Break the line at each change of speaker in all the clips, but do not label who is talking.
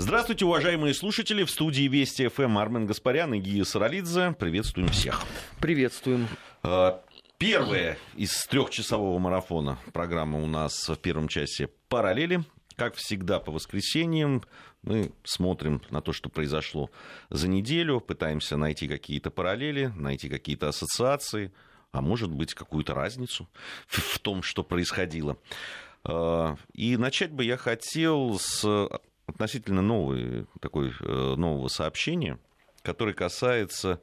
Здравствуйте, уважаемые слушатели. В студии Вести ФМ Армен Гаспарян и Гия Саралидзе. Приветствуем всех.
Приветствуем.
А, первая из трехчасового марафона программа у нас в первом часе «Параллели». Как всегда, по воскресеньям мы смотрим на то, что произошло за неделю, пытаемся найти какие-то параллели, найти какие-то ассоциации, а может быть, какую-то разницу в том, что происходило. А, и начать бы я хотел с относительно новый, такой, э, нового сообщения, которое касается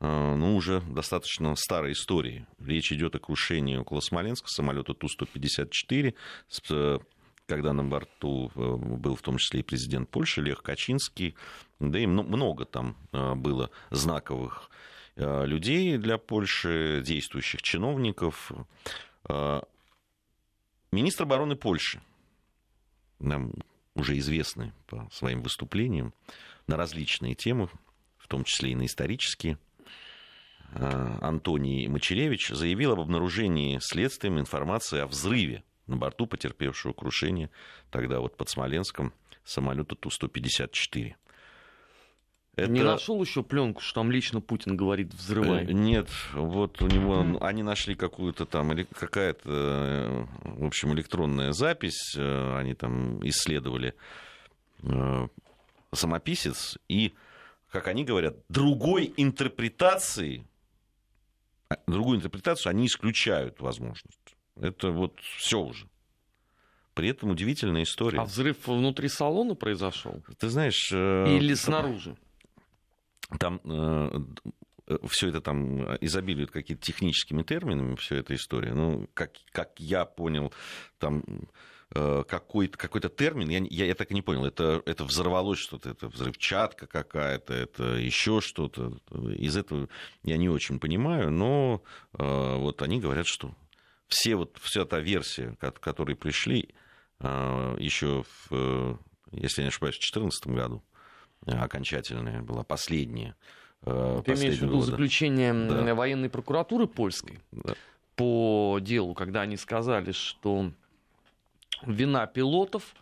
э, ну, уже достаточно старой истории. Речь идет о крушении около Смоленска самолета Ту-154, э, когда на борту был в том числе и президент Польши Лех Качинский, да и много там было знаковых людей для Польши, действующих чиновников. Министр обороны Польши, уже известны по своим выступлениям на различные темы, в том числе и на исторические, а, Антоний Мачеревич заявил об обнаружении следствием информации о взрыве на борту потерпевшего крушение тогда вот под Смоленском самолета Ту-154.
Это... Не нашел еще пленку, что там лично Путин говорит взрывай. Э,
нет, вот у него они нашли какую-то там или какая-то, э, в общем, электронная запись, э, они там исследовали самописец и, как они говорят, другой интерпретации, а, другую интерпретацию они исключают возможность. Это вот все уже. При этом удивительная история.
А взрыв внутри салона произошел?
Ты знаешь...
Или снаружи?
Там э, все это там изобилует какими-то техническими терминами, вся эта история. Ну, как, как я понял, там э, какой-то, какой-то термин, я, я, я так и не понял, это, это взорвалось что-то, это взрывчатка какая-то, это еще что-то. Из этого я не очень понимаю, но э, вот они говорят, что все вот, вся та версия, к которой пришли еще, в, если я не ошибаюсь, в 2014 году, окончательная была, последняя.
Э, Ты имеешь в виду года. заключение да. военной прокуратуры польской да. по делу, когда они сказали, что вина пилотов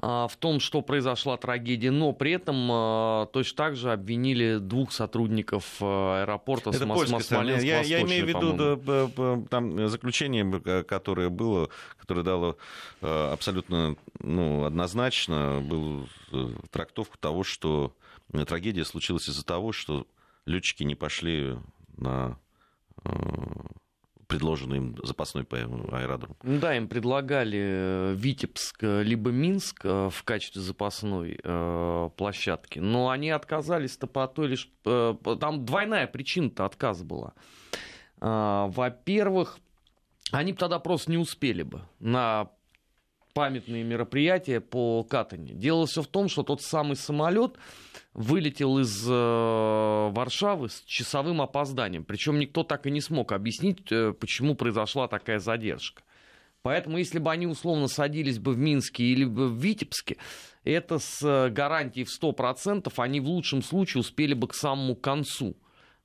в том, что произошла трагедия, но при этом а, точно так же обвинили двух сотрудников а, аэропорта
Это Смоленск я, я имею в виду да, там заключение, которое было, которое дало абсолютно ну, однозначно был э, трактовку того, что трагедия случилась из-за того, что летчики не пошли на э, предложенный им запасной аэродром.
Да, им предлагали э, Витебск э, либо Минск э, в качестве запасной площадки, но они отказались-то по той лишь... Там двойная причина-то отказа была. Во-первых, они бы тогда просто не успели бы на памятные мероприятия по катанию. Дело все в том, что тот самый самолет вылетел из э, Варшавы с часовым опозданием. Причем никто так и не смог объяснить, э, почему произошла такая задержка. Поэтому, если бы они условно садились бы в Минске или в Витебске, это с э, гарантией в 100% они в лучшем случае успели бы к самому концу.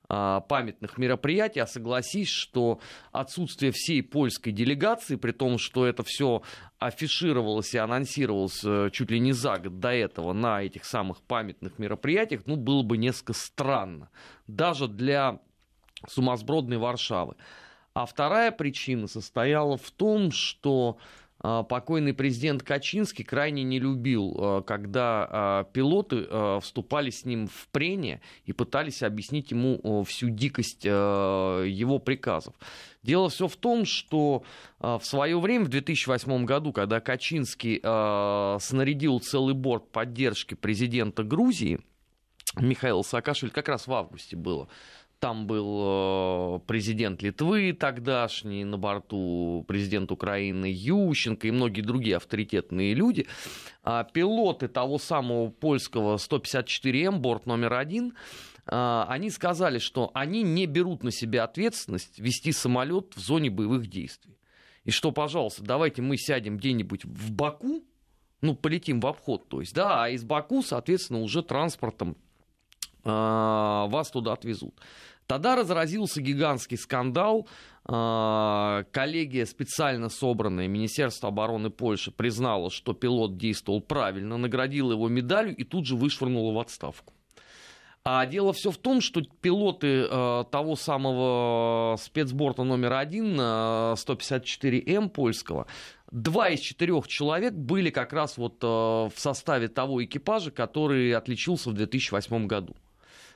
А, памятных мероприятий, а согласись, что отсутствие всей польской делегации, при том, что это все афишировалось и анонсировалось э, чуть ли не за год до этого на этих самых памятных мероприятиях, ну, было бы несколько странно. Даже для сумасбродной Варшавы. А вторая причина состояла в том, что покойный президент Качинский крайне не любил, а, когда а, пилоты вступали с ним в прение и пытались объяснить ему всю дикость его приказов. Дело все в том, что в свое время, в 2008 году, когда Качинский снарядил целый борт поддержки президента Грузии, Михаил Саакашвили, как раз в августе было, там был э, президент Литвы тогдашний, на борту президент Украины Ющенко и многие другие авторитетные люди. А пилоты того самого польского 154М, борт номер один, а, они сказали, что они не берут на себя ответственность вести самолет в зоне боевых действий. И что, пожалуйста, давайте мы сядем где-нибудь в Баку, ну, полетим в обход, то есть, да, а из Баку, соответственно, уже транспортом а, вас туда отвезут. Тогда разразился гигантский скандал. А, коллегия, специально собранная Министерство обороны Польши, признала, что пилот действовал правильно, наградила его медалью и тут же вышвырнула в отставку. А дело все в том, что пилоты э, того самого спецборта номер один, э, 154М польского, два из четырех человек были как раз вот в составе того экипажа, который отличился в 2008 году.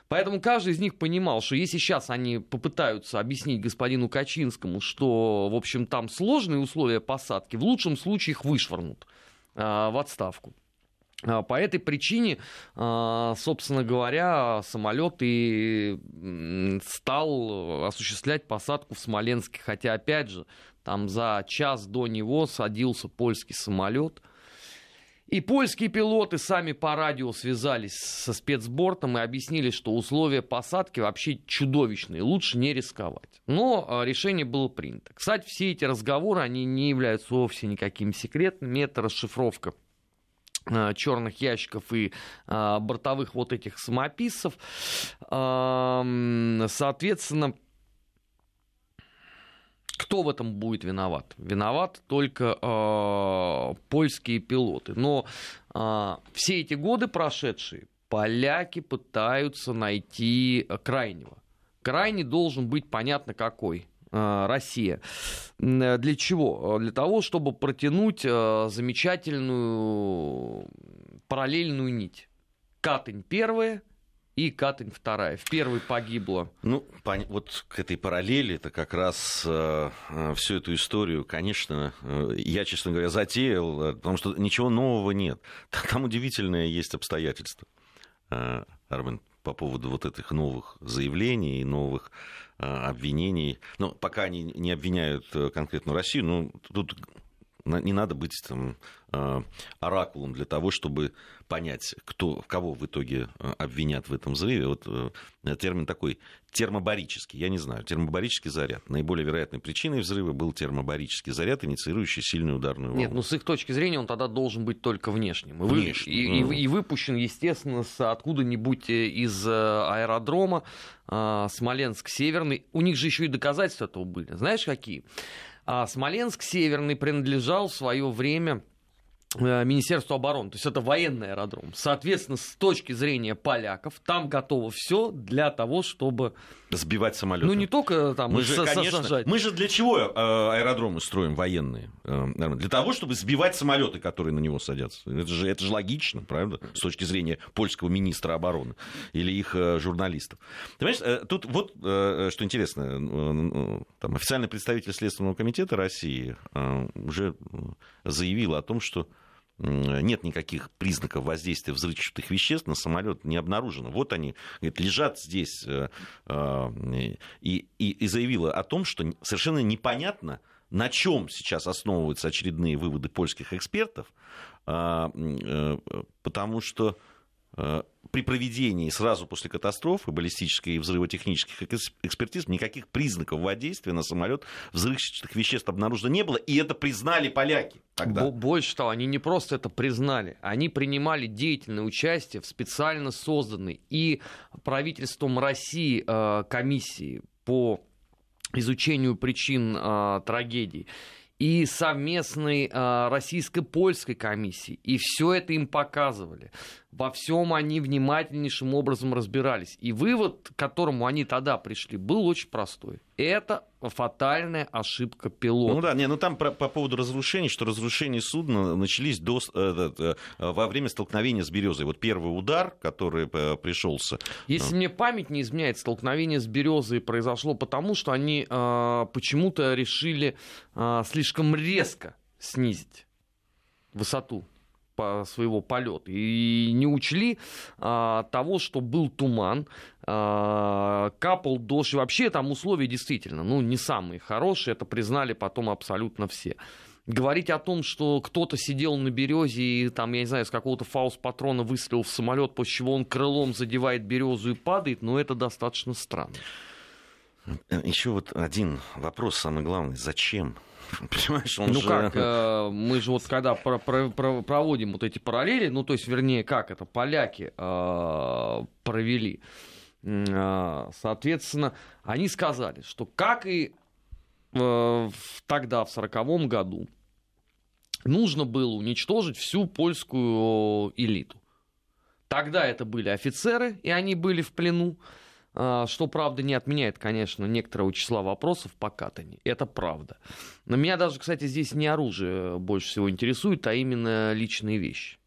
Поэтому каждый из них понимал, что если сейчас они попытаются объяснить господину Качинскому, что, в общем, там сложные условия посадки, в лучшем случае их вышвырнут э, в отставку. А, по этой причине, а, собственно говоря, самолет и стал осуществлять посадку в Смоленске. Хотя, опять же, там за час до него садился польский самолет. И польские пилоты сами по радио связались со спецбортом и объяснили, что условия посадки вообще чудовищные, лучше не рисковать. Но а, решение было принято. Кстати, все эти разговоры, они не являются вовсе никакими секретными. Это расшифровка а, черных ящиков и а, бортовых вот этих самописцев. Соответственно, кто в этом будет виноват? Виноват только э, польские пилоты. Но э, все эти годы прошедшие поляки пытаются найти крайнего. Крайний должен быть понятно какой. Россия. Для чего? Для того, чтобы протянуть замечательную параллельную нить. Катынь первая, и Катынь вторая. В первой погибло.
Ну, вот к этой параллели, это как раз э, э, всю эту историю, конечно, э, я, честно говоря, затеял, э, потому что ничего нового нет. Там удивительное есть обстоятельство, э, Армен, по поводу вот этих новых заявлений и новых э, обвинений. Ну, пока они не обвиняют э, конкретно Россию, ну, тут не надо быть там, э, оракулом для того, чтобы понять, кто, кого в итоге э, обвинят в этом взрыве. Вот э, термин такой термобарический, я не знаю, термобарический заряд. Наиболее вероятной причиной взрыва был термобарический заряд, инициирующий сильную ударную волну.
Нет, ну с их точки зрения он тогда должен быть только внешним. И, и, ну... и, и выпущен, естественно, с откуда-нибудь из аэродрома Смоленск-Северный. У них же еще и доказательства этого были. Знаешь, какие? А Смоленск Северный принадлежал в свое время Э, Министерству обороны. То есть это военный аэродром. Соответственно, с точки зрения поляков, там готово все для того, чтобы...
Сбивать самолеты.
Ну, не только там
мы же, конечно, сажать. Мы же для чего э, аэродромы строим военные? Э, для того, чтобы сбивать самолеты, которые на него садятся. Это же, это же логично, правда? С точки зрения польского министра обороны или их журналистов. Ты понимаешь, тут вот что интересно. Там официальный представитель Следственного комитета России уже заявил о том, что нет никаких признаков воздействия взрывчатых веществ на самолет не обнаружено. Вот они говорит, лежат здесь э, э, и, и, и заявила о том, что совершенно непонятно, на чем сейчас основываются очередные выводы польских экспертов, а, э, потому что при проведении сразу после катастрофы баллистической и взрывотехнических экспертиз никаких признаков воздействия на самолет взрывчатых веществ обнаружено не было, и это признали поляки. Тогда.
Больше того, они не просто это признали, они принимали деятельное участие в специально созданной и правительством России э, комиссии по изучению причин э, трагедии и совместной э, российско-польской комиссии. И все это им показывали во всем они внимательнейшим образом разбирались. И вывод, к которому они тогда пришли, был очень простой. Это фатальная ошибка пилота.
Ну да, не, ну там про, по поводу разрушений, что разрушения судна начались до, э, э, во время столкновения с березой. Вот первый удар, который э, пришелся.
Если мне память не изменяет, столкновение с березой произошло потому, что они э, почему-то решили э, слишком резко снизить высоту своего полета и не учли а, того, что был туман, а, капал дождь. И вообще там условия действительно ну, не самые хорошие, это признали потом абсолютно все. Говорить о том, что кто-то сидел на березе и там, я не знаю, с какого-то фаус-патрона выстрелил в самолет, после чего он крылом задевает березу и падает, ну это достаточно странно.
Еще вот один вопрос, самый главный. Зачем?
Понимаешь, он ну же... как, э, мы же вот когда про, про, про, проводим вот эти параллели, ну то есть, вернее, как это поляки э, провели, Соответственно, они сказали, что как и тогда, в 1940 году, нужно было уничтожить всю польскую элиту. Тогда это были офицеры, и они были в плену. А, что, правда, не отменяет, конечно, некоторого числа вопросов по катанию. Это правда. Но меня даже, кстати, здесь не оружие больше всего интересует, а именно личные вещи.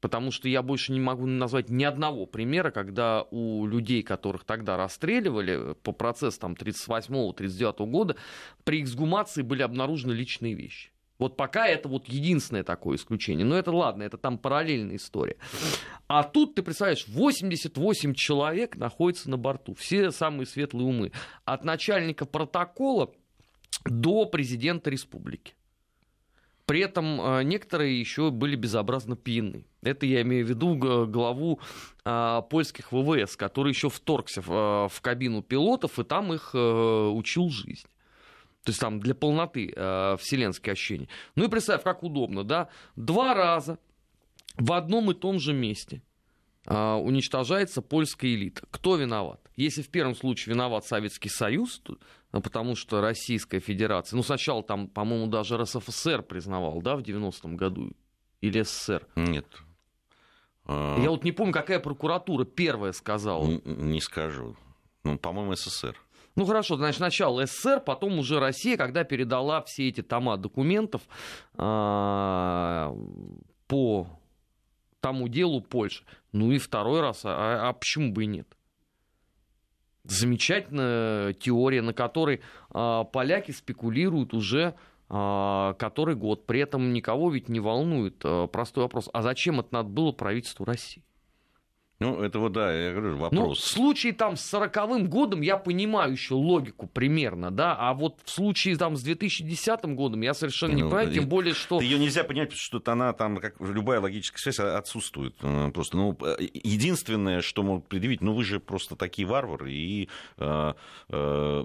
Потому что я больше не могу назвать ни одного примера, когда у людей, которых тогда расстреливали по процессам 38-39 года, при эксгумации были обнаружены личные вещи. Вот пока это вот единственное такое исключение. Но это ладно, это там параллельная история. А тут, ты представляешь, 88 человек находится на борту. Все самые светлые умы. От начальника протокола до президента республики. При этом э, некоторые еще были безобразно пьяны. Это я имею в виду главу а, польских ВВС, который еще вторгся в, э, в кабину пилотов и там их а, учил жизнь. То есть там для полноты э, вселенские ощущения. Ну и представь, как удобно, да? Два раза в одном и том же месте э, уничтожается польская элита. Кто виноват? Если в первом случае виноват Советский Союз, то, ну, потому что Российская Федерация, ну сначала там, по-моему, даже РСФСР признавал, да, в 90-м году, или СССР?
Нет.
Я вот не помню, какая прокуратура первая сказала.
Не, не скажу. Ну, по-моему, СССР.
Ну хорошо, значит, сначала СССР, потом уже Россия, когда передала все эти тома документов э, по тому делу Польши. Ну и второй раз, а, а почему бы и нет? Замечательная теория, на которой э, поляки спекулируют уже э, который год. При этом никого ведь не волнует э, простой вопрос. А зачем это надо было правительству России?
Ну, это вот, да, я говорю, ну, вопрос.
Ну, в случае там с сороковым годом я понимаю еще логику примерно, да, а вот в случае там с 2010 годом я совершенно не ну, понимаю, тем более, что...
Ее нельзя понять, потому что она там, как любая логическая связь, отсутствует э, просто. Ну, э, единственное, что могут предъявить, ну, вы же просто такие варвары и э, э,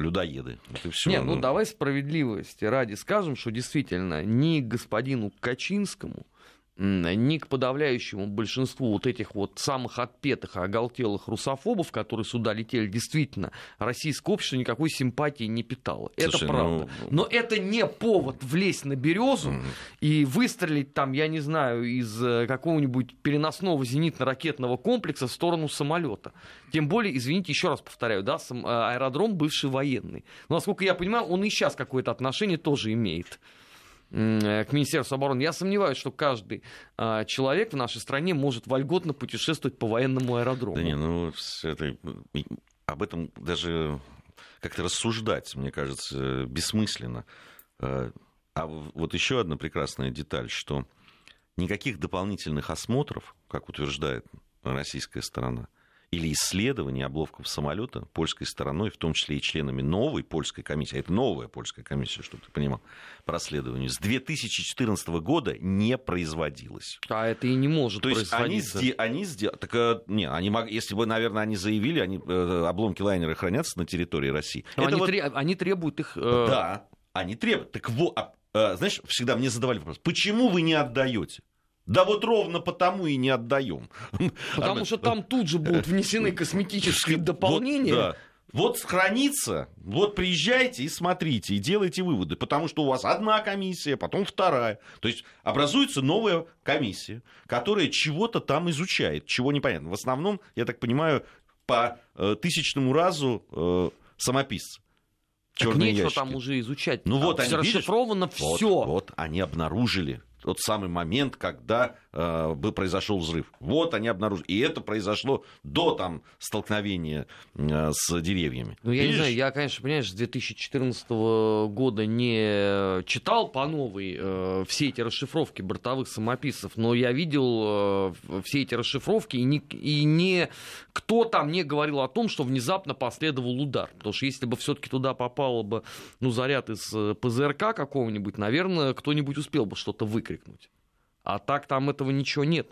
людоеды.
Это все. Нет, ну, давай справедливости ради скажем, что действительно ни господину Качинскому, ни к подавляющему большинству вот этих вот самых отпетых оголтелых русофобов, которые сюда летели, действительно, российское общество никакой симпатии не питало. Слушай, это правда. Ну... Но это не повод влезть на березу mm. и выстрелить там, я не знаю, из э, какого-нибудь переносного зенитно-ракетного комплекса в сторону самолета. Тем более, извините, еще раз повторяю, да, э, аэродром бывший военный. Но, насколько я понимаю, он и сейчас какое-то отношение тоже имеет. Э, к Министерству обороны. Я сомневаюсь, что каждый а, человек в нашей стране может вольготно путешествовать по военному аэродрому.
Да не, ну это, об этом даже как-то рассуждать, мне кажется, бессмысленно. А, а вот еще одна прекрасная деталь, что никаких дополнительных осмотров, как утверждает российская сторона, или исследование обловков самолета польской стороной, в том числе и членами новой польской комиссии, а это новая польская комиссия, чтобы ты понимал, по расследованию, с 2014 года не производилось.
А это и не может
То есть они, они сделали... Так, э, не, они если бы, наверное, они заявили, они, э, обломки лайнера хранятся на территории России.
Но они, вот... тре... они требуют их... Э...
Да, они требуют. Так вот, а, знаешь, всегда мне задавали вопрос, почему вы не отдаете? Да вот ровно потому и не отдаем.
Потому что там тут же будут внесены косметические дополнения. Вот, да.
Вот хранится, вот приезжайте и смотрите, и делайте выводы, потому что у вас одна комиссия, потом вторая. То есть образуется новая комиссия, которая чего-то там изучает, чего непонятно. В основном, я так понимаю, по э, тысячному разу э, самописцы.
Так нечего ящики. там уже изучать. Ну вот, они, расшифровано все.
Вот, вот они обнаружили тот самый момент, когда бы произошел взрыв. Вот они обнаружили. И это произошло до там, столкновения э, с деревьями.
Ну, я Видишь? не знаю, я, конечно, понимаешь, с 2014 года не читал по новой э, все эти расшифровки бортовых самописцев, но я видел э, все эти расшифровки, и, не, и не, кто там не говорил о том, что внезапно последовал удар. Потому что если бы все-таки туда попало бы ну, заряд из э, ПЗРК какого-нибудь, наверное, кто-нибудь успел бы что-то выкрикнуть. А так там этого ничего нет.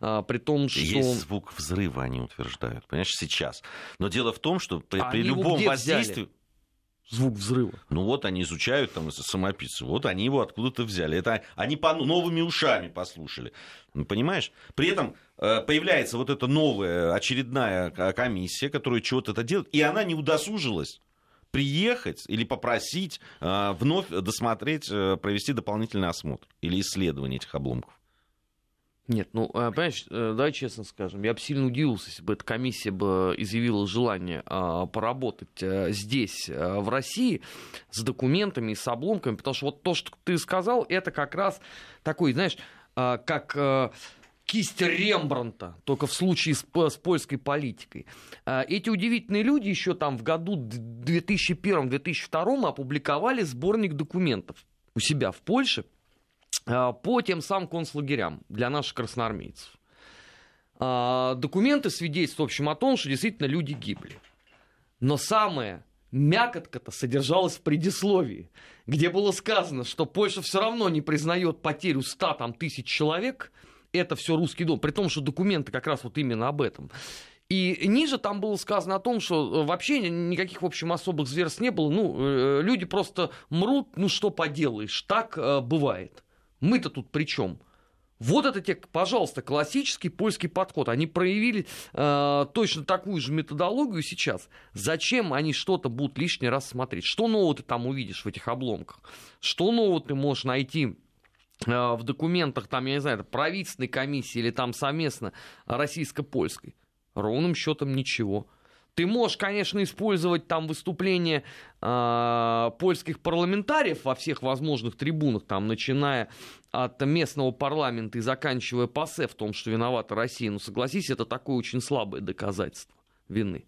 А, при том, что...
Есть звук взрыва, они утверждают. Понимаешь, сейчас. Но дело в том, что при, при любом воздействии... Взяли?
звук взрыва.
Ну вот они изучают там самописцы, вот они его откуда-то взяли. Это они по новыми ушами послушали. Ну, понимаешь? При этом э, появляется вот эта новая очередная комиссия, которая чего-то это делает, и она не удосужилась приехать или попросить э, вновь досмотреть, э, провести дополнительный осмотр или исследование этих обломков.
Нет, ну, а, понимаешь, э, давай честно скажем, я бы сильно удивился, если бы эта комиссия бы изъявила желание а, поработать а, здесь, а, в России, с документами и с обломками, потому что вот то, что ты сказал, это как раз такой, знаешь, а, как... А, кисть Рембранта, только в случае с, с польской политикой. Эти удивительные люди еще там в году 2001-2002 опубликовали сборник документов у себя в Польше, а, по тем самым концлагерям для наших красноармейцев. А, документы свидетельствуют, в общем, о том, что действительно люди гибли. Но самое мякотка-то содержалась в предисловии, где было сказано, что Польша все равно не признает потерю 100 там, тысяч человек, это все русский дом, при том, что документы как раз вот именно об этом. И ниже там было сказано о том, что э, вообще никаких, в общем, особых зверств не было. Ну, э, люди просто мрут, ну что поделаешь, так э, бывает. Мы-то тут при чем? Вот это те, пожалуйста, классический польский подход. Они проявили э, точно такую же методологию сейчас. Зачем они что-то будут лишний раз смотреть? Что нового ты там увидишь в этих обломках? Что нового ты можешь найти э, в документах, там, я не знаю, правительственной комиссии или там совместно российско-польской? Ровным счетом ничего. Ты можешь, конечно, использовать там выступления э, польских парламентариев во всех возможных трибунах, там, начиная от местного парламента и заканчивая ПАСЕ в том, что виновата Россия. Но согласись, это такое очень слабое доказательство вины.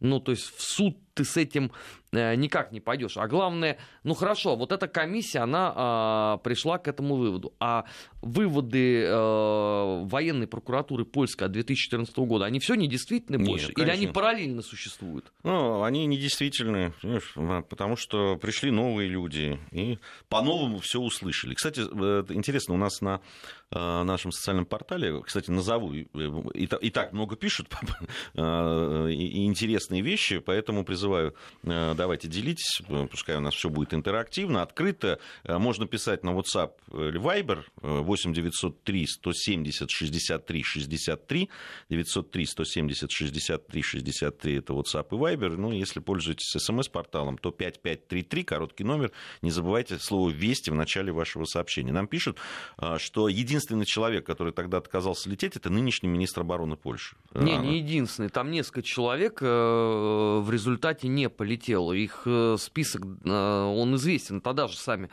Ну, то есть в суд ты с этим никак не пойдешь. А главное, ну хорошо, вот эта комиссия, она э, пришла к этому выводу. А выводы э, военной прокуратуры польской от 2014 года, они все недействительны Нет, больше? Конечно. Или они параллельно существуют?
Ну, они недействительны, потому что пришли новые люди и по-новому все услышали. Кстати, э, интересно, у нас на э, нашем социальном портале, кстати, назову, и, и так много пишут э, и интересные вещи, поэтому призываю э, давайте делитесь, э, пускай у нас все будет интерактивно, открыто. Э, можно писать на WhatsApp или Viber 8 903 170 63 63, 903 170 63 63 это WhatsApp и Viber. Ну, если пользуетесь смс-порталом, то 5533, короткий номер. Не забывайте слово «Вести» в начале вашего сообщения. Нам пишут, что единственный человек, который тогда отказался лететь, это нынешний министр обороны Польши.
Не, не единственный. Там несколько человек в результате не полетел. Их э, список, э, он известен, тогда же сами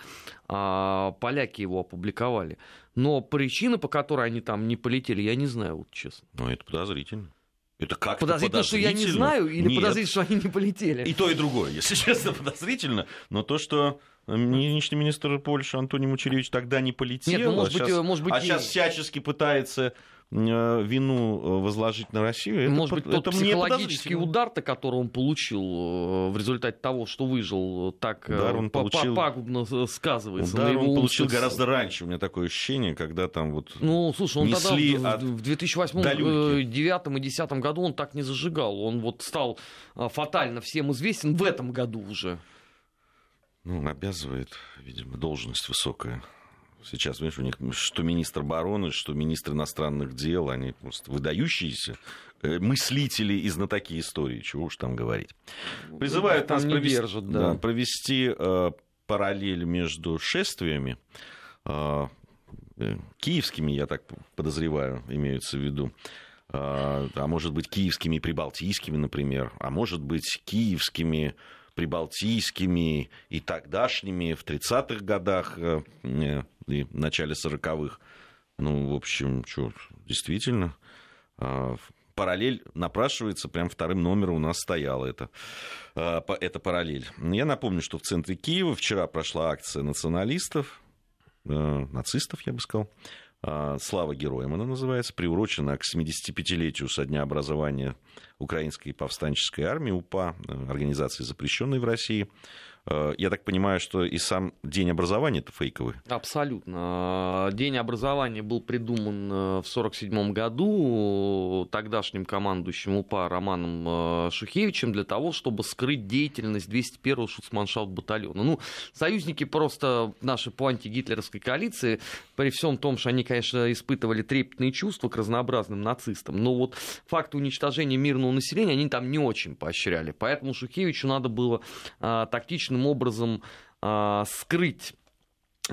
а, поляки его опубликовали. Но причины, по которой они там не полетели, я не знаю, вот честно.
Ну, это подозрительно. Это как
подозрительно, что я не знаю, или Нет. подозрительно, что они не полетели?
И то, и другое, если честно, подозрительно. Но то, что нынешний министр Польши Антоний Мучеревич тогда не полетел, Нет, ну, может а, быть, сейчас, может быть, а сейчас всячески пытается Э, вину э, возложить на Россию,
Может это, быть, тот это психологический удар-то, который он получил э, в результате того, что выжил, так удар он получил... пагубно сказывается.
Удар он получил гораздо раньше, у меня такое ощущение, когда там вот
Ну, слушай, он тогда в, в 2008, 2009 и 2010 году он так не зажигал. Он вот стал фатально всем известен в этом году уже.
Ну, обязывает, видимо, должность высокая. Сейчас, видишь, у них что министр обороны, что министр иностранных дел, они просто выдающиеся э, мыслители и знатоки истории, чего уж там говорить. Призывают нас провести, держат, да. Да, провести э, параллель между шествиями, э, э, киевскими, я так подозреваю, имеются в виду, э, а может быть, киевскими и прибалтийскими, например, а может быть, киевскими прибалтийскими и тогдашними в 30-х годах э, э, и в начале 40-х. Ну, в общем, что, действительно, а, параллель напрашивается, прям вторым номером у нас стояла это, эта параллель. Я напомню, что в центре Киева вчера прошла акция националистов, э, нацистов, я бы сказал, «Слава героям» она называется, приурочена к 75-летию со дня образования Украинской повстанческой армии УПА, организации, запрещенной в России. Э, я так понимаю, что и сам день образования это фейковый.
Абсолютно. День образования был придуман э, в 1947 году тогдашним командующим УПА Романом э, Шухевичем для того, чтобы скрыть деятельность 201-го шуцманшафт батальона. Ну, союзники просто наши по антигитлеровской коалиции, при всем том, что они, конечно, испытывали трепетные чувства к разнообразным нацистам, но вот факт уничтожения мирного населения они там не очень поощряли. Поэтому Шухевичу надо было тактично наилучшим образом э, скрыть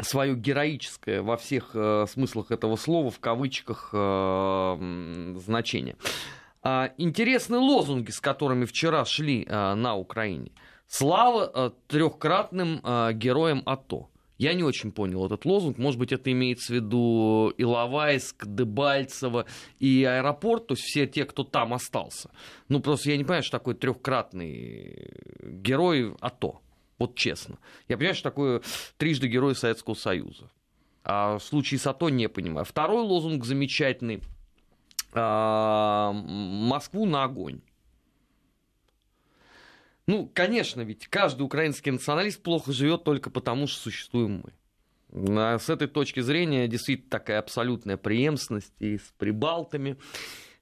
свое героическое во всех э, смыслах этого слова, в кавычках, э, значение. Э, интересные лозунги, с которыми вчера шли э, на Украине. Слава э, трехкратным э, героям АТО. Я не очень понял этот лозунг. Может быть, это имеется в виду Иловайск, Дебальцево и аэропорт, то есть все те, кто там остался. Ну, просто я не понимаю, что такое трехкратный герой АТО. Вот честно. Я понимаю, что такое трижды герой Советского Союза. А в случае с АТО не понимаю. Второй лозунг замечательный. А, Москву на огонь. Ну, конечно, ведь каждый украинский националист плохо живет только потому, что существуем мы. А с этой точки зрения действительно такая абсолютная преемственность и с прибалтами,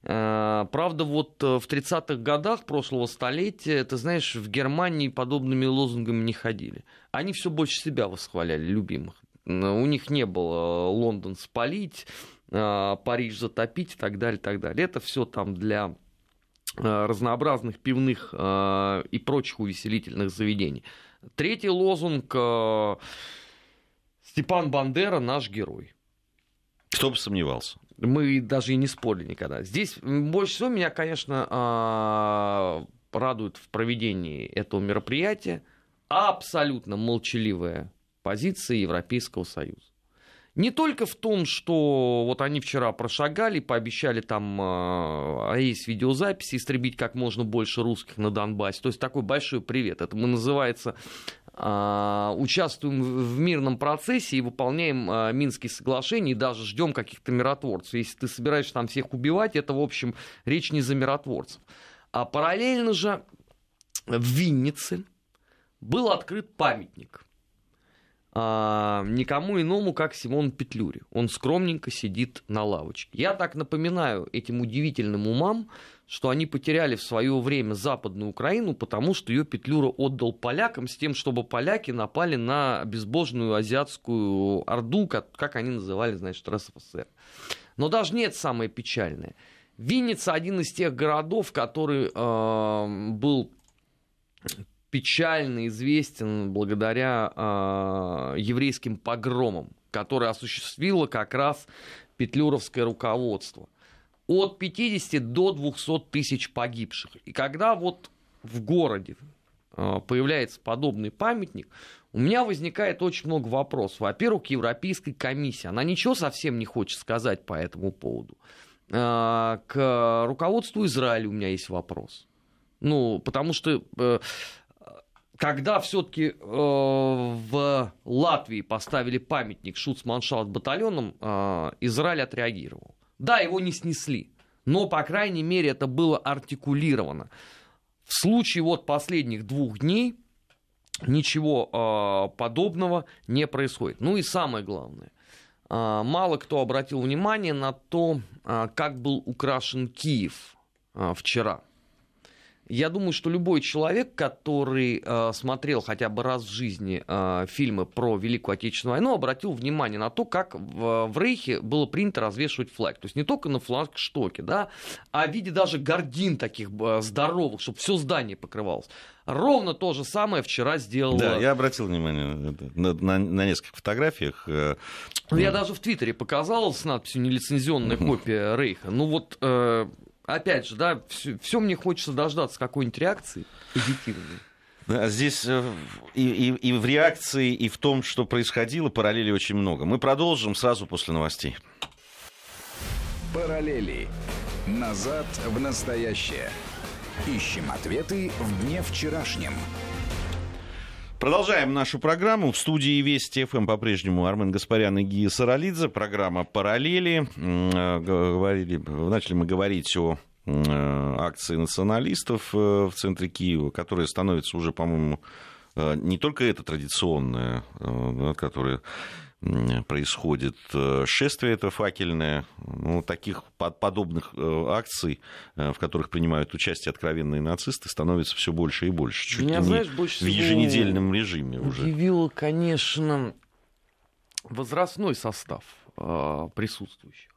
правда, вот э, в 30-х годах прошлого столетия, ты знаешь, в Германии подобными лозунгами не ходили. Они все больше себя восхваляли, любимых. У них не было Лондон спалить, э, Париж затопить и так далее, и так далее. Это все там для разнообразных пивных и прочих увеселительных заведений. Третий лозунг Степан Бандера наш герой.
Кто бы сомневался.
Мы даже и не спорили никогда. Здесь больше всего меня, конечно, а, радует в проведении этого мероприятия абсолютно молчаливая позиция Европейского Союза. Не только в том, что вот они вчера прошагали, пообещали там, а, а есть видеозаписи, истребить как можно больше русских на Донбассе. То есть такой большой привет. Это мы называется участвуем в мирном процессе и выполняем а, Минские соглашения, и даже ждем каких-то миротворцев. Если ты собираешься там всех убивать, это, в общем, речь не за миротворцев. А параллельно же в Виннице был открыт памятник а, никому иному, как Симон Петлюри. Он скромненько сидит на лавочке. Я так напоминаю этим удивительным умам, что они потеряли в свое время Западную Украину, потому что ее Петлюра отдал полякам с тем, чтобы поляки напали на безбожную азиатскую орду, как, как они называли, значит, РСФСР. Но даже нет самое печальное. Винница один из тех городов, который э, был печально известен благодаря э, еврейским погромам, которые осуществило как раз петлюровское руководство. От 50 до 200 тысяч погибших. И когда вот в городе э, появляется подобный памятник, у меня возникает очень много вопросов. Во-первых, к Европейской комиссии. Она ничего совсем не хочет сказать по этому поводу. Э, к руководству Израиля у меня есть вопрос. Ну, потому что э, когда все-таки э, в Латвии поставили памятник Шуцманшалт батальонам, э, Израиль отреагировал. Да, его не снесли, но, по крайней мере, это было артикулировано. В случае вот последних двух дней ничего э, подобного не происходит. Ну и самое главное, э, мало кто обратил внимание на то, э, как был украшен Киев э, вчера. Я думаю, что любой человек, который э, смотрел хотя бы раз в жизни э, фильмы про Великую Отечественную войну, обратил внимание на то, как в, в Рейхе было принято развешивать флаг. То есть не только на флагштоке, да, а в виде даже гордин таких э, здоровых, чтобы все здание покрывалось. Ровно то же самое вчера сделал...
Да, я обратил внимание на, на, на нескольких фотографиях. Э,
ну, я даже в Твиттере показал с надписью «Нелицензионная копия Рейха». Ну вот э, опять же, да, все, все мне хочется дождаться какой-нибудь реакции позитивной.
Здесь э, и, и, и в реакции, и в том, что происходило, параллели очень много. Мы продолжим сразу после новостей.
Параллели. Назад в настоящее. Ищем ответы в дне вчерашнем.
Продолжаем нашу программу. В студии Вести ФМ по-прежнему Армен Гаспарян и Гия Саралидзе. Программа «Параллели». Э, говорили, начали мы говорить о э, акции националистов э, в центре Киева, которая становится уже, по-моему, не только это традиционное, которое происходит шествие это факельное, ну, таких подобных подобных э, в которых принимают участие откровенные нацисты, становится все больше и больше.
Чуть Меня, знаешь, больше
в еженедельном режиме
уже. Удивило, конечно, возрастной состав э, присутствующих.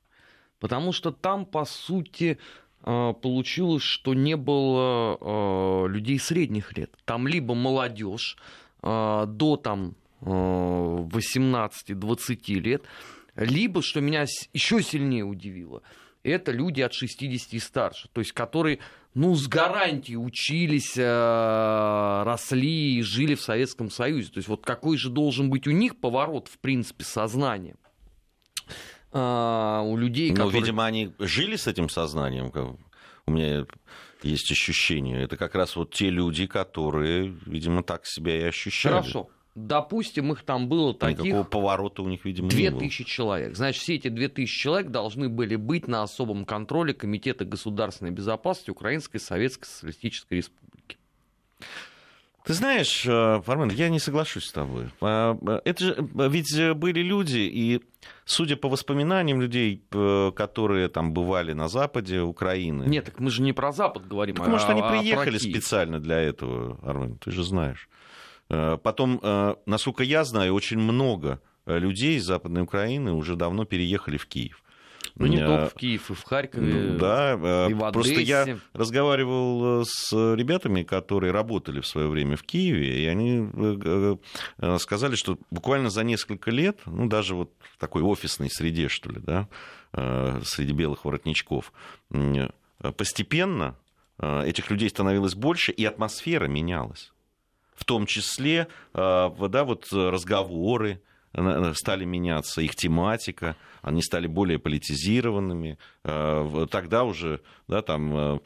Потому что там, по сути, э, получилось, что не было людей средних лет. Там либо молодежь до там 18-20 лет, либо, что меня еще сильнее удивило, это люди от 60 и старше, то есть которые, ну, с гарантией учились, э, росли и жили в Советском Союзе. То есть вот какой же должен быть у них поворот, в принципе, сознания?
А, у людей, ну, которые... видимо, они жили с этим сознанием. У меня есть ощущение. Это как раз вот те люди, которые, видимо, так себя и ощущали.
Хорошо. Допустим, их там было таких...
Никакого поворота у них, видимо,
2000 человек. Значит, все эти 2000 человек должны были быть на особом контроле Комитета государственной безопасности Украинской Советской Социалистической Республики.
Ты знаешь, э, Фармен, я не соглашусь с тобой. А, э, это же э, ведь были люди, и судя по воспоминаниям людей, которые там бывали на западе Украины...
Нет, так мы же не про Запад говорим,
так, а Может, они приехали специально для этого, Армен, ты же знаешь. Э, потом, э, насколько я знаю, очень много э, людей из Западной Украины уже давно переехали в Киев.
Ну, не только в Киев, и в Харькове,
ну, да, и в Одессе. Просто я разговаривал с ребятами, которые работали в свое время в Киеве, и они сказали, что буквально за несколько лет, ну, даже вот в такой офисной среде, что ли, да, среди белых воротничков, постепенно этих людей становилось больше, и атмосфера менялась в том числе э, да, вот разговоры э, стали меняться, их тематика, они стали более политизированными. Э, тогда уже да, там,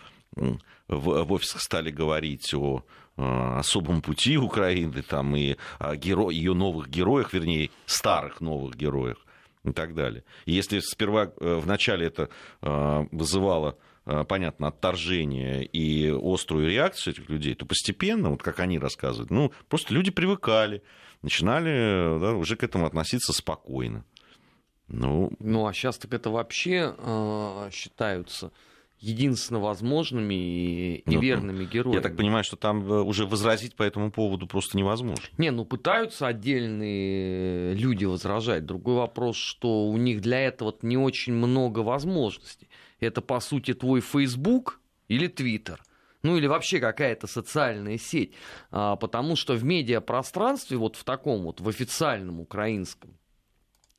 в офисах стали говорить о особом пути Украины там, и о геро... ее новых героях, вернее, старых новых героях и так далее. И если сперва в начале это вызывало Э, понятно, отторжение и острую реакцию этих людей, то постепенно, вот как они рассказывают, ну, просто люди привыкали, начинали да, уже к этому относиться спокойно.
Ну, ну а сейчас так это вообще э, считаются единственно возможными и, и ну, верными героями.
Я так понимаю, что там э, уже возразить по этому поводу просто невозможно.
Не, ну пытаются отдельные люди возражать. Другой вопрос, что у них для этого не очень много возможностей это по сути твой Facebook или Twitter. Ну или вообще какая-то социальная сеть. А, потому что в медиапространстве, вот в таком вот, в официальном украинском,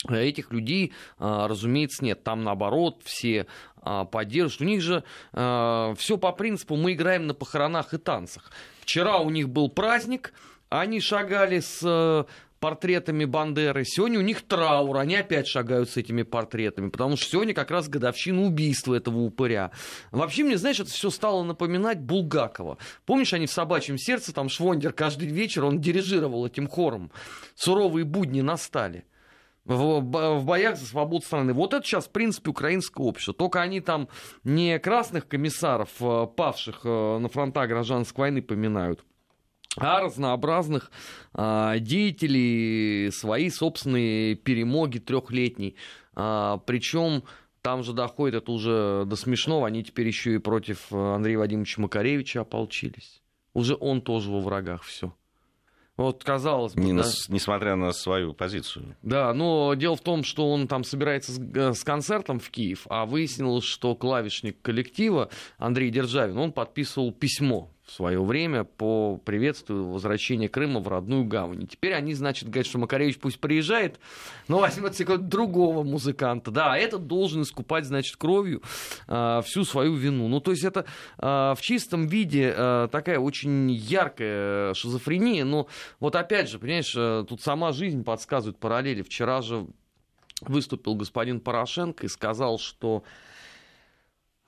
Этих людей, а, разумеется, нет. Там, наоборот, все а, поддерживают. У них же а, все по принципу мы играем на похоронах и танцах. Вчера у них был праздник, они шагали с портретами Бандеры. Сегодня у них траур, они опять шагают с этими портретами, потому что сегодня как раз годовщина убийства этого упыря. Вообще, мне, знаешь, это все стало напоминать Булгакова. Помнишь, они в «Собачьем сердце», там Швондер каждый вечер, он дирижировал этим хором. Суровые будни настали в, в боях за свободу страны. Вот это сейчас, в принципе, украинское общество. Только они там не красных комиссаров, э, павших э, на фронта гражданской войны, поминают, а разнообразных а, деятелей свои собственные перемоги трехлетней. А, причем там же доходит это уже до смешного, они теперь еще и против Андрея Вадимовича Макаревича ополчились. Уже он тоже во врагах, все. Вот, казалось бы.
Не
да?
на, несмотря на свою позицию.
Да, но дело в том, что он там собирается с, э, с концертом в Киев, а выяснилось, что клавишник коллектива Андрей Державин, он подписывал письмо в свое время по приветствию возвращения Крыма в родную гавань. И теперь они, значит, говорят, что Макаревич пусть приезжает, но возьмет себе другого музыканта. Да, а этот должен искупать, значит, кровью э, всю свою вину. Ну, то есть это э, в чистом виде э, такая очень яркая шизофрения. Но вот опять же, понимаешь, тут сама жизнь подсказывает параллели. Вчера же выступил господин Порошенко и сказал, что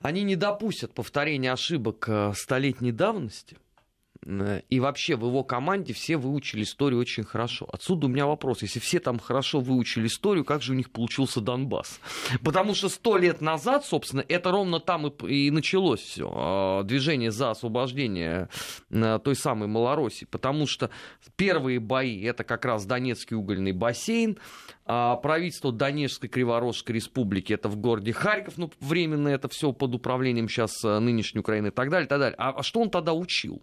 они не допустят повторения ошибок э, столетней давности. Э, и вообще в его команде все выучили историю очень хорошо. Отсюда у меня вопрос. Если все там хорошо выучили историю, как же у них получился Донбасс? Потому что сто лет назад, собственно, это ровно там и, и началось все. А, движение за освобождение э, той самой Малороссии. Потому что первые бои это как раз Донецкий угольный бассейн. А правительство Донецкой Криворожской республики это в городе Харьков. Ну, временно это все под управлением сейчас э, нынешней Украины и так далее. И так далее. А, а что он тогда учил?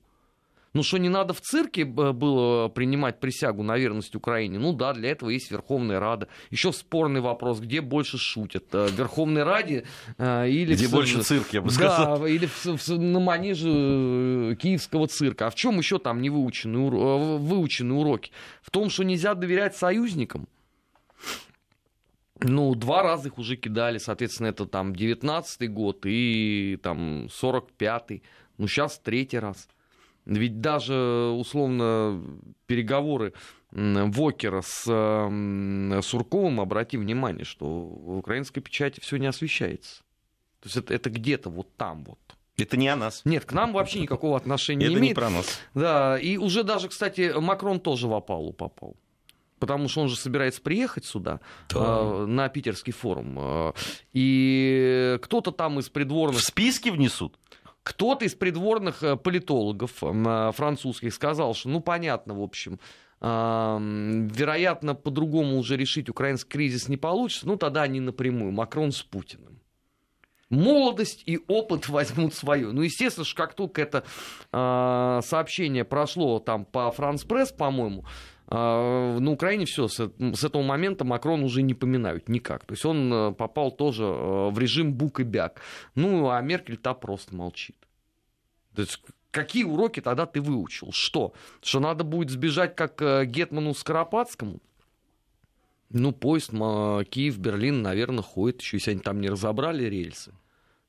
Ну что, не надо в цирке э, было принимать присягу на верность Украине? Ну да, для этого есть Верховная Рада. Еще спорный вопрос, где больше шутят? В э, Верховной Раде э, или...
Где
в...
больше цирк, я бы сказал.
Да, или в, в, на манеже киевского цирка. А в чем еще там не выучены, выучены уроки? В том, что нельзя доверять союзникам. Ну, два раза их уже кидали, соответственно, это там 19-й год и там 45-й. Ну, сейчас третий раз. Ведь даже, условно, переговоры Вокера с Сурковым, обрати внимание, что в украинской печати все не освещается. То есть это, это где-то вот там вот.
Это не о нас.
Нет, к нам вообще никакого отношения
не
имеет.
Это не про нас.
Да, и уже даже, кстати, Макрон тоже в опалу попал. Потому что он же собирается приехать сюда да. э, на питерский форум. Э, и кто-то там из придворных...
В списки внесут?
Кто-то из придворных э, политологов э, французских сказал, что, ну, понятно, в общем, вероятно, по-другому уже решить украинский кризис не получится, ну, тогда они напрямую, Макрон с Путиным. Молодость и опыт возьмут свое. Ну, естественно, что как только это э, сообщение прошло там по Франс Пресс, по-моему, на Украине все, с этого момента Макрон уже не поминают никак. То есть он э, попал тоже э, в режим бук и бяк. Ну, а Меркель та просто молчит. То есть какие уроки тогда ты выучил? Что? Что надо будет сбежать как э, Гетману Скоропадскому? Ну, поезд Киев-Берлин, наверное, ходит еще, если они там не разобрали рельсы.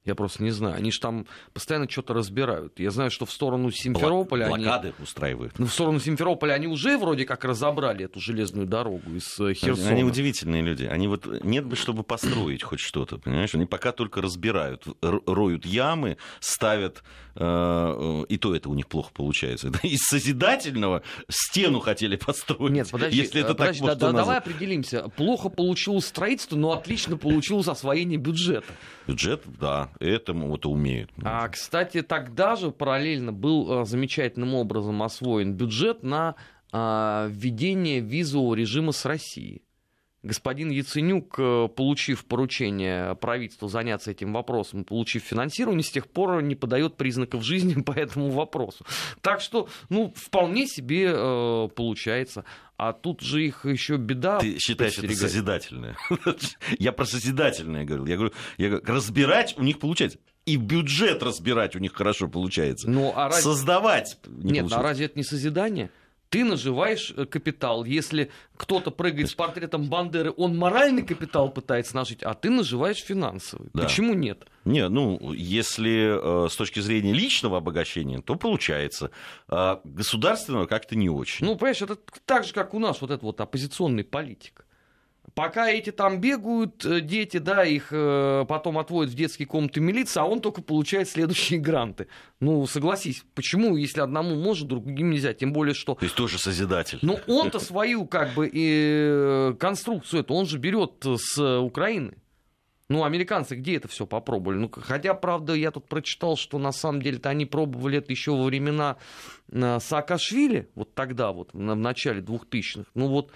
Я просто не знаю. Они же там постоянно что-то разбирают. Я знаю, что в сторону Симферополя...
Блокады они... устраивают.
Ну, в сторону Симферополя они уже вроде как разобрали эту железную дорогу из э, Херсона.
Они удивительные люди. Они вот нет бы, чтобы построить хоть что-то, понимаешь? Они пока только разбирают, роют ямы, ставят... Э, и то это у них плохо получается. Из созидательного стену хотели построить.
Нет, подожди.
Если это
подожди,
так
да, да, давай определимся. Плохо получилось строительство, но отлично получилось освоение бюджета.
Бюджет, да, этому вот умеют.
А, кстати, тогда же параллельно был э, замечательным образом освоен бюджет на а, введение визового режима с Россией. Господин Яценюк, э, получив поручение правительства заняться этим вопросом, получив финансирование, с тех пор не подает признаков жизни по этому вопросу. Так что, ну, вполне себе э, получается. А тут же их еще беда.
Ты считаешь это созидательное? Я про созидательное говорил. Я говорю, я говорю, разбирать у них получается. И бюджет разбирать у них хорошо получается.
Ну, а
разве... Создавать
не Нет, получается. а разве это не созидание? Ты наживаешь э, капитал. Если кто-то прыгает с портретом Бандеры, он моральный капитал пытается нажить, а ты наживаешь финансовый. Да. Почему нет?
Не, ну, если э, с точки зрения личного обогащения, то получается. А государственного как-то не очень.
Ну, понимаешь, это так же, как у нас вот этот вот оппозиционный политик. Пока эти там бегают, э, дети, да, их э, потом отводят в детские комнаты милиции, а он только получает следующие гранты. Ну, согласись, почему, если одному может, другим нельзя? Тем более, что...
То есть тоже созидатель.
Ну, он-то свою, как бы, и конструкцию эту, он же берет с Украины. Ну, американцы где это все попробовали? Ну, хотя, правда, я тут прочитал, что на самом деле-то они пробовали это еще во времена э, Саакашвили, вот тогда, вот, в начале 2000-х. Ну, вот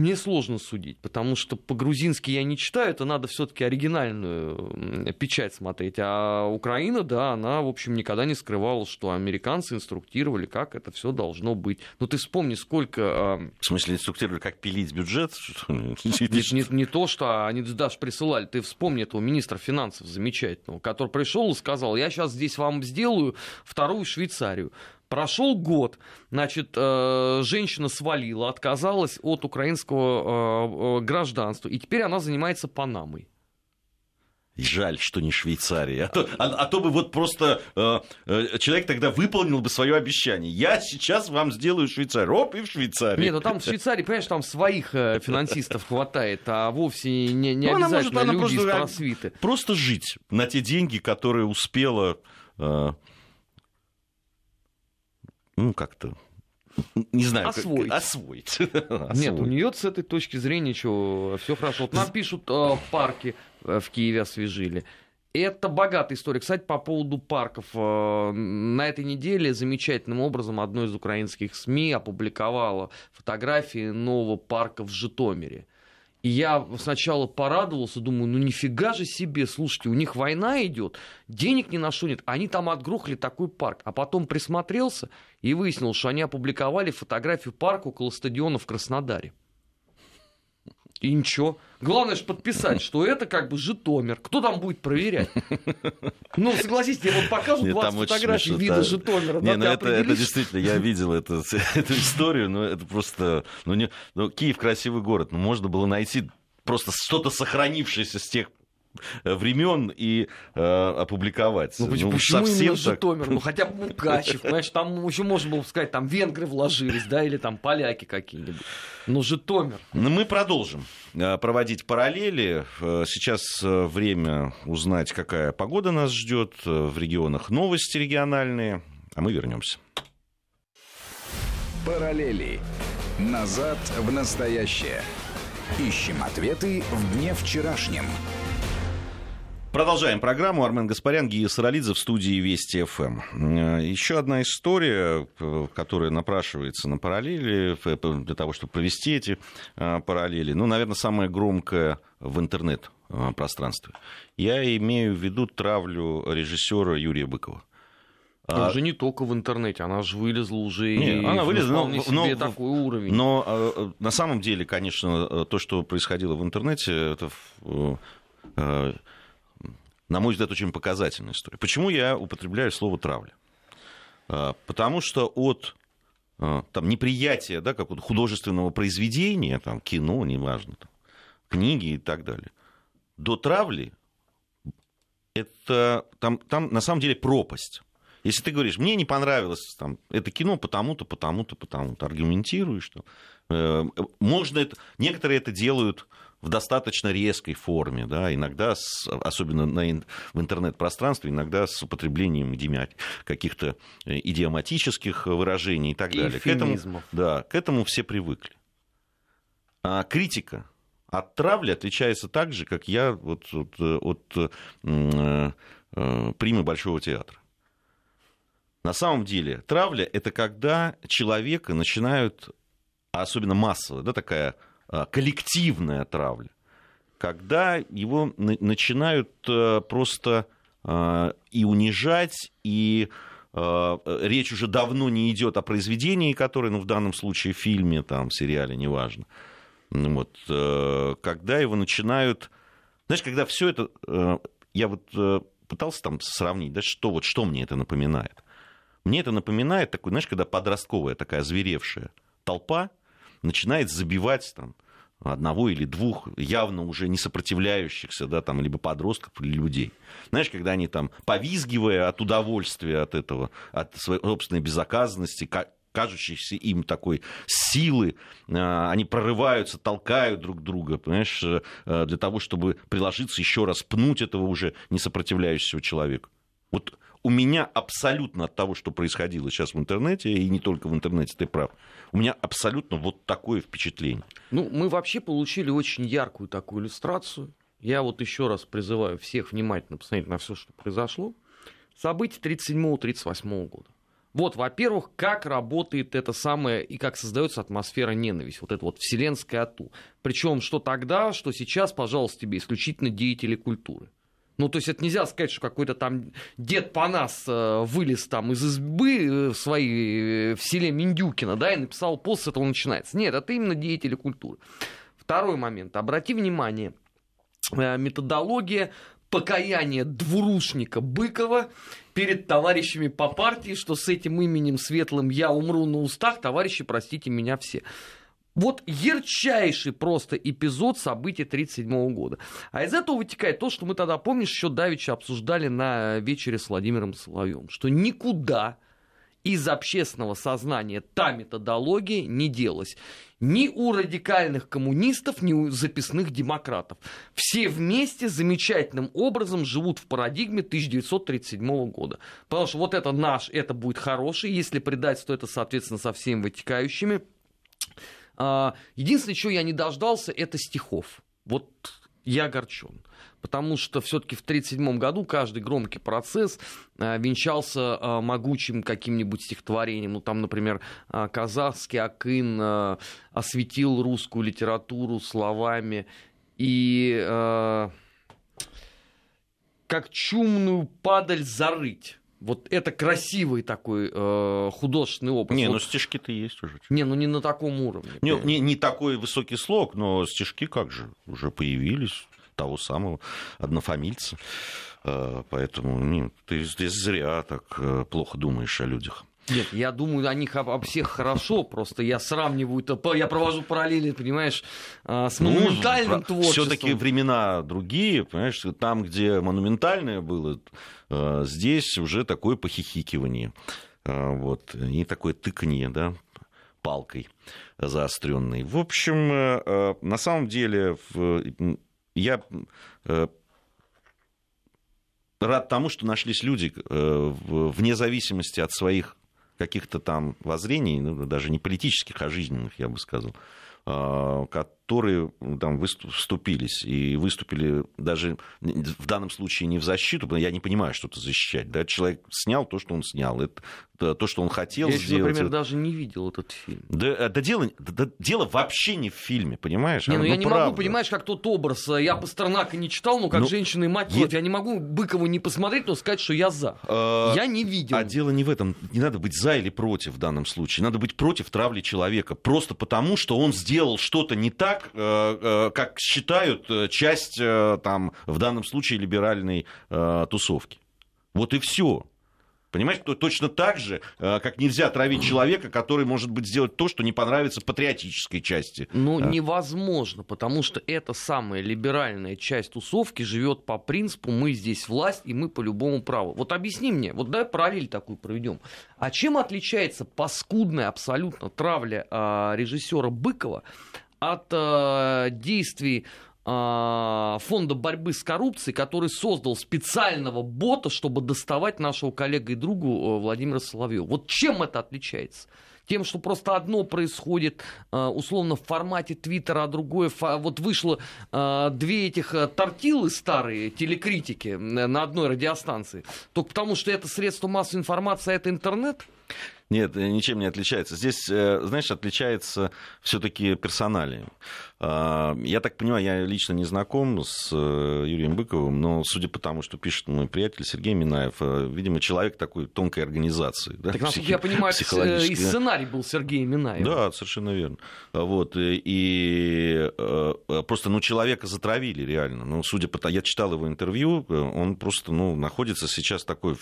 мне сложно судить, потому что по-грузински я не читаю, это надо все-таки оригинальную печать смотреть. А Украина, да, она, в общем, никогда не скрывала, что американцы инструктировали, как это все должно быть. Ну ты вспомни, сколько... А,
в смысле, инструктировали, как пилить бюджет?
Не, не то, что они даже присылали. Ты вспомни этого министра финансов замечательного, который пришел и сказал, я сейчас здесь вам сделаю вторую Швейцарию. Прошел год, значит, э, женщина свалила, отказалась от украинского э, э, гражданства, и теперь она занимается Панамой.
Жаль, что не Швейцария. А то, а, а то бы вот просто э, человек тогда выполнил бы свое обещание. Я сейчас вам сделаю Швейцарию. Оп, и в Швейцарии.
Нет, ну там в Швейцарии, понимаешь, там своих финансистов хватает, а вовсе не, не ну, обязательно она может, она люди просто, из просвиты.
Просто жить на те деньги, которые успела... Э, ну, как-то не знаю,
освоить.
Как, освоить.
Нет, у нее с этой точки зрения что, все хорошо. Вот нам пишут, э, парки э, в Киеве освежили. Это богатая история. Кстати, по поводу парков. Э, на этой неделе замечательным образом одно из украинских СМИ опубликовало фотографии нового парка в Житомире. И я сначала порадовался, думаю, ну нифига же себе, слушайте, у них война идет, денег ни на что нет, они там отгрохали такой парк. А потом присмотрелся и выяснил, что они опубликовали фотографию парка около стадиона в Краснодаре. И ничего. Главное же подписать, что это как бы Житомир. Кто там будет проверять? Ну, согласитесь, тебе вот покажут Нет, 20 фотографий вида да. Житомира.
Не, ну это, действительно, я видел эту историю, но это просто... Ну, ну, Киев красивый город, но можно было найти просто что-то сохранившееся с тех времен и э, опубликовать.
Ну, почему, ну, почему совсем именно так... Житомир? Ну, хотя бы Мукачев, понимаешь, там еще можно было сказать, там венгры вложились, да, или там поляки какие-нибудь. Но Житомир.
Ну, мы продолжим э, проводить параллели. Э, сейчас время узнать, какая погода нас ждет в регионах, новости региональные, а мы вернемся.
Параллели. Назад в настоящее. Ищем ответы в дне вчерашнем.
Продолжаем программу. Армен Гаспарян, Гия Саралидзе в студии Вести ФМ. Э, Еще одна история, э, которая напрашивается на параллели, для того, чтобы провести эти э, параллели. Ну, наверное, самая громкая в интернет-пространстве. Я имею в виду травлю режиссера Юрия Быкова.
А... Уже не только в интернете, она же вылезла уже не, и она вылезла, но, себе но, такой уровень.
Но на самом деле, конечно, то, что происходило в интернете, это на мой взгляд, очень показательная история. Почему я употребляю слово травля? А, потому что от а, там, неприятия да, какого-то художественного произведения, там, кино, неважно, там, книги и так далее, до травли, это там, там на самом деле пропасть. Если ты говоришь, мне не понравилось там, это кино потому-то, потому-то, потому-то, аргументируешь, что э, можно это, некоторые это делают в достаточно резкой форме, да, иногда, с, особенно на, в интернет-пространстве, иногда с употреблением каких-то э, идиоматических выражений и так далее. К этому, да, к этому все привыкли. А критика от травли отличается так же, как я вот, вот, э, от э, э, примы Большого театра. На самом деле травля – это когда человека начинают, особенно массово, да, такая а, коллективная травля, когда его начинают э, просто а, и унижать, и речь уже давно не идет о произведении, которое, ну, в данном случае, в фильме, там, сериале, неважно. Ну вот, э, когда его начинают... Знаешь, когда все это... Э, я вот пытался там сравнить, да, что, вот, что мне это напоминает. Мне это напоминает такой, знаешь, когда подростковая такая зверевшая толпа, начинает забивать там, одного или двух явно уже не сопротивляющихся, да, там, либо подростков, или людей. Знаешь, когда они там, повизгивая от удовольствия от этого, от своей собственной безнаказанности, кажущейся им такой силы, а, они прорываются, толкают друг друга, понимаешь, э, для того, чтобы приложиться еще раз, пнуть этого уже несопротивляющегося человека. Вот у меня абсолютно от того, что происходило сейчас в интернете, и не только в интернете, ты прав, у меня абсолютно вот такое впечатление.
Ну, мы вообще получили очень яркую такую иллюстрацию. Я вот еще раз призываю всех внимательно посмотреть на все, что произошло. События 37-38 года. Вот, во-первых, как работает это самое и как создается атмосфера ненависти, вот это вот вселенское ату. Причем что тогда, что сейчас, пожалуйста, тебе исключительно деятели культуры. Ну, то есть это нельзя сказать, что какой-то там дед Панас э, вылез там из избы э, своей э, в селе Миндюкино, да, и написал пост, с этого начинается. Нет, это именно деятели культуры. Второй момент. Обрати внимание, методология покаяния двурушника Быкова перед товарищами по партии, что с этим именем светлым я умру на устах, товарищи, простите меня все. Вот ярчайший просто эпизод событий 1937 года. А из этого вытекает то, что мы тогда, помнишь, еще давеча обсуждали на вечере с Владимиром Соловьем, что никуда из общественного сознания та методология не делась. Ни у радикальных коммунистов, ни у записных демократов. Все вместе замечательным образом живут в парадигме 1937 года. Потому что вот это наш, это будет хороший, если предать, то это, соответственно, со всеми вытекающими. А, единственное, чего я не дождался, это стихов. Вот я огорчен. Потому что все-таки в 1937 году каждый громкий процесс э, венчался э, могучим каким-нибудь стихотворением. Ну, там, например, казахский Акын осветил русскую литературу словами и как чумную падаль зарыть. Вот это красивый такой э, художественный образ.
Не,
вот.
ну стишки-то есть уже.
Не, ну не на таком уровне.
Не, не, не такой высокий слог, но стишки как же уже появились того самого однофамильца. Э, поэтому не, ты здесь зря так э, плохо думаешь о людях.
Нет, я думаю о них об, всех хорошо, просто я сравниваю, я провожу параллели, понимаешь, э, с ну, монументальным ну, творчеством.
Все-таки времена другие, понимаешь, там, где монументальное было, здесь уже такое похихикивание, вот, и такое тыканье, да, палкой заостренной. В общем, на самом деле, я э, рад тому, что нашлись люди, э, вне зависимости от своих каких-то там воззрений, ну, даже не политических, а жизненных, я бы сказал, а, которые там выступились и выступили даже в данном случае не в защиту, потому я не понимаю, что это защищать. Да? Человек снял то, что он снял, это то, что он хотел
я
сделать.
Я, например, даже не видел этот фильм.
Да, э, да, дело, да, дело вообще не в фильме, понимаешь?
Не, ну, я не правда. могу, понимаешь, как тот образ. Э, я Пастернака не читал, но как ну, женщина и мать я... я не могу Быкову не посмотреть, но сказать, что я за. А... Я не видел.
А дело не в этом. Не надо быть за или против в данном случае. Надо быть против травли человека. Просто потому, что он сделал что-то не так, так, э, э, как считают э, часть, там, в данном случае, либеральной тусовки. Вот и все. Понимаете, то точно так же, как нельзя травить человека, который может быть сделать то, что не понравится патриотической части.
Ну, а? невозможно, потому что эта самая либеральная часть тусовки живет по принципу мы здесь власть и мы по любому праву. Вот объясни мне, вот дай параллель такую проведем. А чем отличается паскудная абсолютно травля э, режиссера Быкова от э, действий э, фонда борьбы с коррупцией, который создал специального бота, чтобы доставать нашего коллегу и другу э, Владимира Соловьева. Вот чем это отличается? тем, что просто одно происходит э, условно в формате Твиттера, а другое вот вышло две этих тортилы старые телекритики на одной радиостанции, только потому что это средство массовой информации, а это интернет.
Нет, ничем не отличается. Здесь, знаешь, отличается все-таки персоналием. А, я так понимаю, я лично не знаком с э, Юрием Быковым, но судя по тому, что пишет мой приятель Сергей Минаев, э, видимо, человек такой тонкой организации.
Да, так, насколько я понимаю, и сценарий был Сергея Минаева.
Да, совершенно верно. Вот, и, э, просто, ну, человека затравили реально. Ну, судя по тому, я читал его интервью, он просто, ну, находится сейчас такой,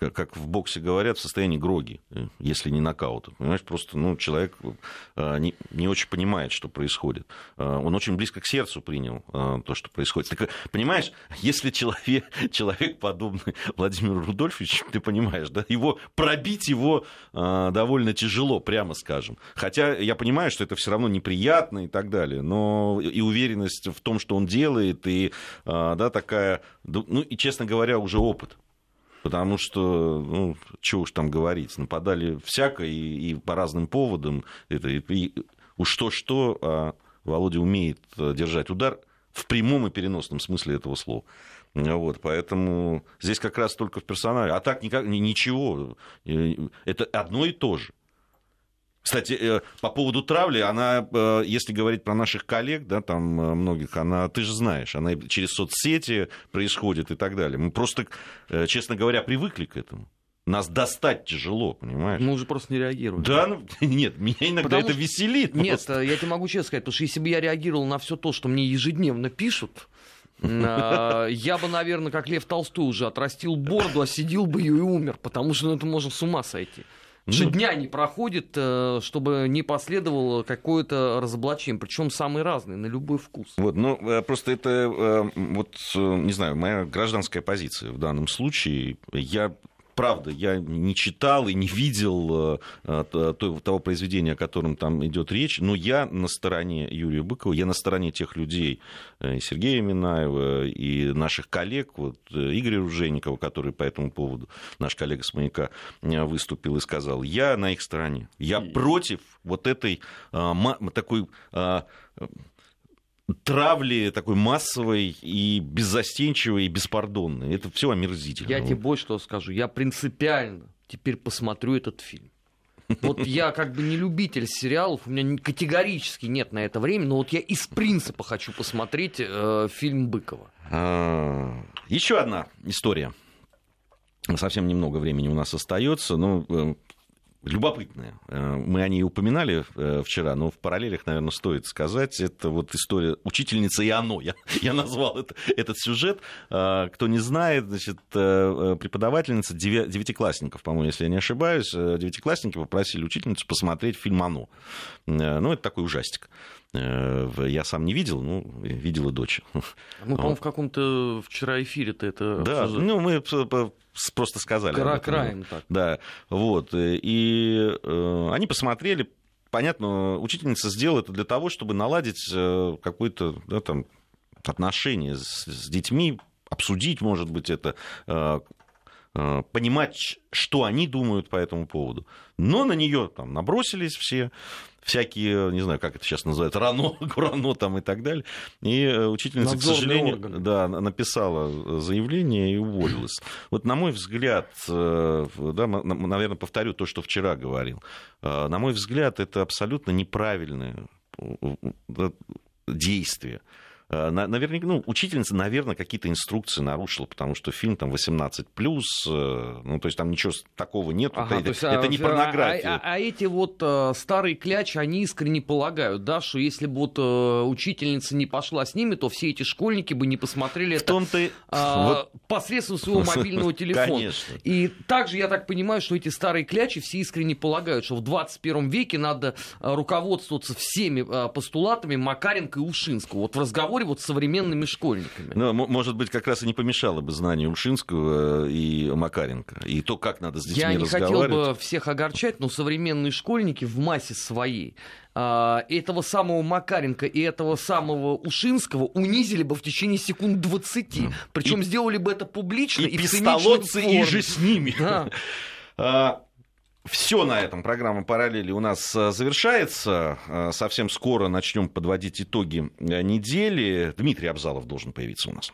как в боксе говорят, в состоянии гроги, если не нокаута. Понимаешь, просто, ну, человек не, не очень понимает, что происходит. Э, он очень близко к сердцу принял э, то, что происходит. Так, понимаешь, если человек, человек подобный Владимиру Рудольфовичу, ты понимаешь, да, его пробить его э, довольно тяжело, прямо скажем. Хотя я понимаю, что это все равно неприятно и так далее, но и уверенность в том, что он делает, и да, такая, ну и, честно говоря, уже опыт. Потому что, ну, чего уж там говорить, нападали всяко и, и по разным поводам. Это, и, и уж что-что, а Володя умеет э, держать удар в прямом и переносном смысле этого слова. Вот, поэтому здесь как раз только в персонале. А так никак, ничего. Э, это одно и то же. Кстати, э, по поводу травли, она, если говорить про наших коллег, да, там многих, она, ты же знаешь, она через соцсети происходит и так далее. Мы просто, честно говоря, привыкли к этому. Нас достать тяжело, понимаешь?
Мы уже просто не реагируем.
Да, ну, нет, меня иногда потому это что... веселит.
Нет, просто. я тебе могу честно сказать, потому что если бы я реагировал на все то, что мне ежедневно пишут, а, я бы, наверное, как Лев Толстой уже отрастил борду, осидел бы ее и умер, потому что ну, это можно с ума сойти. Что ну. дня не проходит, э, чтобы не последовало какое-то разоблачение, причем самые разные, на любой вкус.
Вот, ну, э, просто это, э, вот, не знаю, моя гражданская позиция в данном случае. Я правда, я не читал и не видел того произведения, о котором там идет речь, но я на стороне Юрия Быкова, я на стороне тех людей, и Сергея Минаева, и наших коллег, вот Игоря Ружейникова, который по этому поводу, наш коллега с «Маяка», выступил и сказал, я на их стороне, я против вот этой такой травли такой массовой и беззастенчивой и беспардонной. Это все омерзительно.
Я тебе больше что скажу. Я принципиально теперь посмотрю этот фильм. Вот я как бы не любитель сериалов, у меня категорически нет на это времени, но вот я из принципа хочу посмотреть э, фильм Быкова.
А, еще одна история. Совсем немного времени у нас остается, но э, любопытная. Э, мы о ней упоминали э, вчера, но в параллелях, наверное, стоит сказать. Это вот история учительницы и оно. Я, я назвал это, этот сюжет. Э, кто не знает, значит, преподавательница девятиклассников, по-моему, если я не ошибаюсь, девятиклассники попросили учительницу посмотреть фильм «Оно». Ну, это такой ужастик. Я сам не видел, ну, видела дочь.
Мы, по-моему, в каком-то вчера эфире-то это...
Да, ну, мы просто сказали. Кра
краем так.
Да, вот. И э, они посмотрели, понятно, учительница сделала это для того, чтобы наладить э, какое-то да, там, отношение с, с детьми, обсудить, может быть, это, э, э, понимать, что они думают по этому поводу. Но на нее там набросились все, всякие, не знаю, как это сейчас называется, рано, гурано там и так далее. И э, учительница, Надзорный к сожалению, орган. да, написала заявление и уволилась. Вот на мой взгляд, э, да, наверное, повторю то, что вчера говорил, э, на мой взгляд, это абсолютно неправильное действие. Э, наверняка, ну, учительница, наверное, какие-то инструкции нарушила, потому что фильм там 18 плюс, э, ну, то есть там ничего такого нет. Ага, это, есть, это а, не порнография.
А, а, а эти вот а, старые клячи, они искренне полагают, да, что если бы вот а, учительница не пошла с ними, то все эти школьники бы не посмотрели В это ты... а, вот... посредством своего мобильного телефона.
Конечно.
И также я так понимаю, что эти старые клячи все искренне полагают, что в 21 веке надо руководствоваться всеми постулатами Макаренко и Ушинского. Вот в разговоре разговаривать с современными школьниками.
Ну, может быть, как раз и не помешало бы знанию Ушинского и Макаренко, и то, как надо с детьми
Я не
хотел
бы всех огорчать, но современные школьники в массе своей а, этого самого Макаренко и этого самого Ушинского унизили бы в течение секунд 20. Причем и, сделали бы это публично и,
и пистолотцы и же с ними. Да. Все на этом. Программа «Параллели» у нас э, завершается. Э, совсем скоро начнем подводить итоги э, недели. Дмитрий Абзалов должен появиться у нас.